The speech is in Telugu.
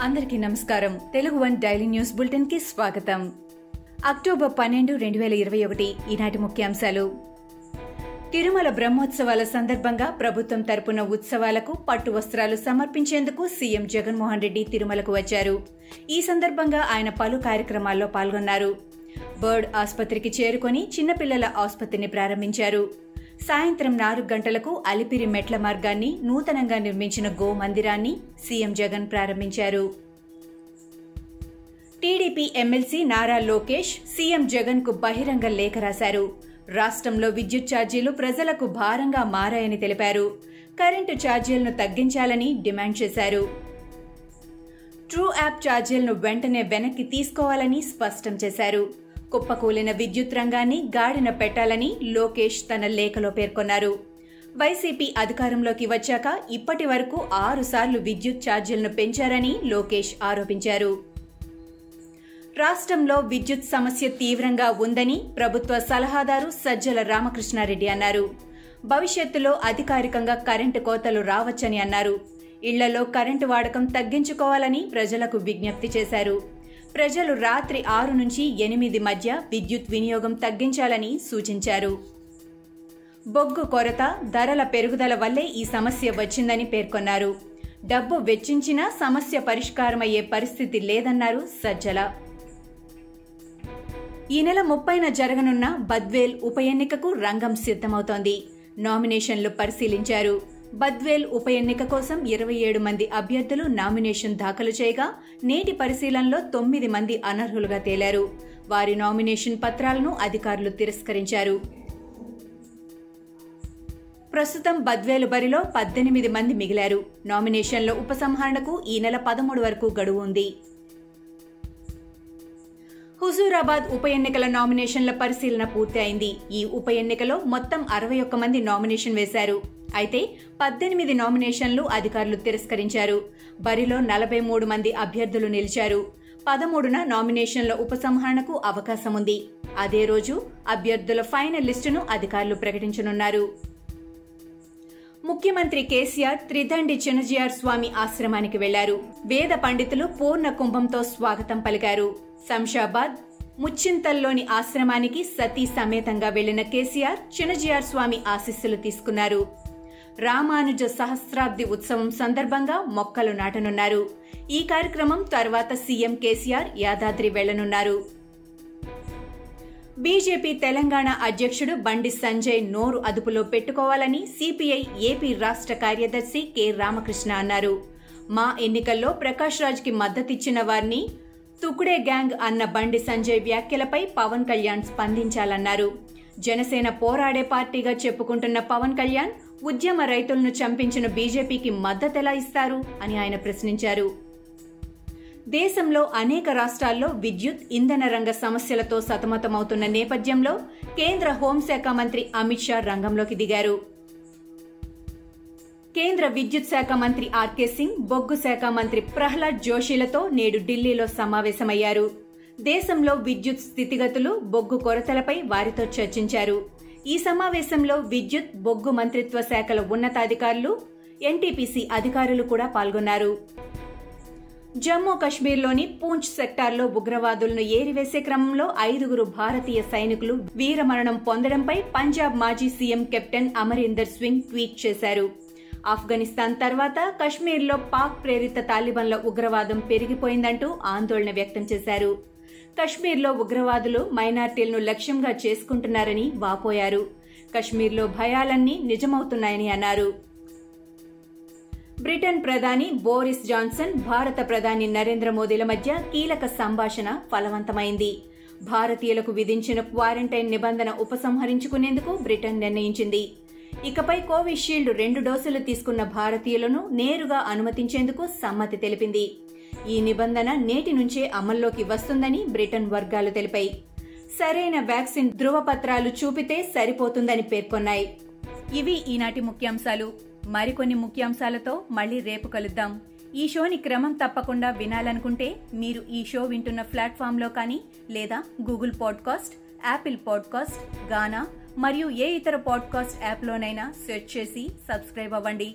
అందరికీ నమస్కారం. తెలుగు వన్ డైలీ న్యూస్ బులెటిన్కి స్వాగతం. అక్టోబర్ పన్నెండు రెండు వేల ఇరవై ఒకటి ఈనాటి ముఖ్యాంశాలు. తిరుమల బ్రహ్మోత్సవాల సందర్భంగా ప్రభుత్వం తరపున ఉత్సవాలకు పట్టు వస్త్రాలు సమర్పించేందుకు సీఎం జగన్మోహన్ రెడ్డి తిరుమలకు వచ్చారు. ఈ సందర్భంగా ఆయన పలు కార్యక్రమాల్లో పాల్గొన్నారు. బర్డ్ ఆసుపత్రికి చేరుకొని చిన్నపిల్లల ఆసుపత్రిని ప్రారంభించారు. సాయంత్రం నాలుగు గంటలకు అలిపిరి మెట్ల మార్గాన్ని నూతనంగా నిర్మించిన గో మందిరాన్ని సీఎం జగన్ ప్రారంభించారు. TDP MLC Nara Lokesh CM జగన్కు బహిరంగ లేఖ రాశారు. రాష్ట్రంలో విద్యుత్ ఛార్జీలు ప్రజలకు భారంగా మారాయని తెలిపారు. కరెంటు ఛార్జీలను తగ్గించాలని డిమాండ్ చేశారు. ట్రూ యాప్ ఛార్జీలను వెంటనే వెనక్కి తీసుకోవాలని స్పష్టం చేశారు. కుప్పకూలిన విద్యుత్ రంగాన్ని గాడిన పెట్టాలని లోకేష్ తన లేఖలో పేర్కొన్నారు. వైసీపీ అధికారంలోకి వచ్చాక ఇప్పటి వరకు ఆరుసార్లు విద్యుత్ ఛార్జీలను పెంచారని లోకేష్ ఆరోపించారు. రాష్ట్రంలో విద్యుత్ సమస్య తీవ్రంగా ఉందని ప్రభుత్వ సలహాదారు సజ్జల రామకృష్ణారెడ్డి అన్నారు. భవిష్యత్తులో అధికారికంగా కరెంటు కోతలు రావచ్చని అన్నారు. ఇళ్ళలో కరెంటు వాడకం తగ్గించుకోవాలని ప్రజలకు విజ్ఞప్తి చేశారు. ప్రజలు రాత్రి ఆరు నుంచి ఎనిమిది మధ్య విద్యుత్ వినియోగం తగ్గించాలని సూచించారు. బొగ్గు కొరత ధరల పెరుగుదల వల్లే ఈ సమస్య వచ్చిందని పేర్కొన్నారు. డబ్బు వెచ్చించినా సమస్య పరిష్కారమయ్యే పరిస్థితి లేదన్నారు సజ్జల. ఈ నెల ముప్పైన జరగనున్న బద్వేల్ ఉప ఎన్నికకు రంగం సిద్ధమవుతోంది. నామినేషన్లు పరిశీలించారు. బద్వేల్ ఉప ఎన్నిక కోసం ఇరవై ఏడు మంది అభ్యర్థులు నామినేషన్ దాఖలు చేయగా నేటి పరిశీలనలో తొమ్మిది మంది అనర్హులుగా తేలారు. వారి నామినేషన్ పత్రాలను అధికారులు తిరస్కరించారు. ప్రస్తుతం బద్వేలు బరిలో పద్దెనిమిది మంది మిగిలారు. నామినేషన్ల ఉపసంహరణకు ఈ నెల పదమూడు వరకు గడువు ఉంది. హుజూరాబాద్ ఉప ఎన్నికల నామినేషన్ల పరిశీలన పూర్తి అయింది ఈ ఉప ఎన్నికలో మొత్తం అరవై ఒక్క మంది నామినేషన్ వేశారు. అయితే పద్దెనిమిది నామినేషన్లు అధికారులు తిరస్కరించారు. బరిలో నలభై మూడు మంది అభ్యర్థులు నిలిచారు. పదమూడున నామినేషన్ల ఉపసంహరణకు అవకాశం ఉంది అదే రోజు అభ్యర్థుల ఫైనల్ లిస్టును అధికారులు ప్రకటించనున్నారు. ముఖ్యమంత్రి కేసీఆర్ త్రిదండి చినజీఆర్ స్వామి ఆశ్రమానికి వెళ్ళారు. వేద పండితులు పూర్ణ కుంభంతో స్వాగతం పలికారు. శంషాబాద్ ముచ్చింతల్లోని ఆశ్రమానికి సతీ సమేతంగా వెళ్ళిన కేసీఆర్ చినజీఆర్ స్వామి ఆశీస్సులు తీసుకున్నారు. రామానుజ సహస్రాబ్ది ఉత్సవం సందర్భంగా మొక్కలు నాటనున్నారు. ఈ కార్యక్రమం తర్వాత సీఎం కేసీఆర్ యాదాద్రి వెళ్ళనున్నారు బీజేపీ తెలంగాణ అధ్యక్షుడు బండి సంజయ్ నోరు అదుపులో పెట్టుకోవాలని సిపిఐ ఏపీ రాష్ట్ర కార్యదర్శి కె రామకృష్ణ అన్నారు. మా ఎన్నికల్లో ప్రకాష్ రాజ్కి మద్దతిచ్చిన వారిని తుకుడే గ్యాంగ్ అన్న బండి సంజయ్ వ్యాఖ్యలపై పవన్ కళ్యాణ్ స్పందించాలన్నారు. జనసేన పోరాడే పార్టీగా చెప్పుకుంటున్న పవన్ కళ్యాణ్ ఉద్యమ రైతులను చంపించిన బీజేపీకి మద్దతెలా ఇస్తారు అని ఆయన ప్రశ్నించారు. దేశంలో అనేక రాష్ట్రాల్లో విద్యుత్ ఇంధన రంగ సమస్యలతో సతమతమవుతున్న నేపథ్యంలో కేంద్ర హోంశాఖ మంత్రి అమిత్ షా రంగంలోకి దిగారు. కేంద్ర విద్యుత్ శాఖ మంత్రి ఆర్కే సింగ్ బొగ్గు శాఖ మంత్రి ప్రహ్లాద్ జోషిలతో నేడు ఢిల్లీలో సమావేశమయ్యారు. దేశంలో విద్యుత్ స్థితిగతులు బొగ్గు కొరతలపై వారితో చర్చించారు. ఈ సమావేశంలో విద్యుత్ బొగ్గు మంత్రిత్వ శాఖల ఉన్నతాధికారులు ఎన్టీపీసీ అధికారులు కూడా పాల్గొన్నారు. జమ్మూ కశ్మీర్లోని పూంచ్ సెక్టార్లో ఉగ్రవాదులను ఏరివేసే క్రమంలో ఐదుగురు భారతీయ సైనికులు వీరమరణం పొందడంపై పంజాబ్ మాజీ CM captain Amarinder Singh tweet చేశారు. ఆఫ్ఘనిస్తాన్ తర్వాత కశ్మీర్లో పాక్ ప్రేరిత తాలిబన్ల ఉగ్రవాదం పెరిగిపోయిందంటూ ఆందోళన వ్యక్తం చేశారు. కశ్మీర్లో ఉగ్రవాదులు మైనార్టీలను లక్ష్యంగా చేసుకుంటున్నారని వాపోయారు. కశ్మీర్లో భయాలన్నీ నిజమవుతున్నాయని అన్నారు. బ్రిటన్ ప్రధాని బోరిస్ జాన్సన్ భారత ప్రధాని నరేంద్ర మోదీల మధ్య కీలక సంభాషణ ఫలవంతమైంది. భారతీయులకు విధించిన క్వారంటైన్ నిబంధన ఉపసంహరించుకునేందుకు బ్రిటన్ నిర్ణయించింది. ఇకపై కోవిషీల్డ్ రెండు డోసులు తీసుకున్న భారతీయులను నేరుగా అనుమతించేందుకు సమ్మతి తెలిపింది. ఈ నిబంధన నేటి నుంచే అమల్లోకి వస్తుందని బ్రిటన్ వర్గాలు తెలిపాయి. సరైన వ్యాక్సిన్ ధృవపత్రాలు చూపితే సరిపోతుందని పేర్కొన్నాయి. ఇవి ఈనాటి ముఖ్యాంశాలు. మరికొన్ని ముఖ్యాంశాలతో మళ్ళీ రేపు కలుద్దాం. ఈ షోని క్రమం తప్పకుండా వినాలనుకుంటే మీరు ఈ షో వింటున్న ప్లాట్ఫామ్లో కానీ లేదా Google podcast Apple podcast Gaana మరియు ఏ ఇతర పాడ్కాస్ట్ యాప్లోనైనా సెర్చ్ చేసి సబ్స్క్రైబ్ అవ్వండి.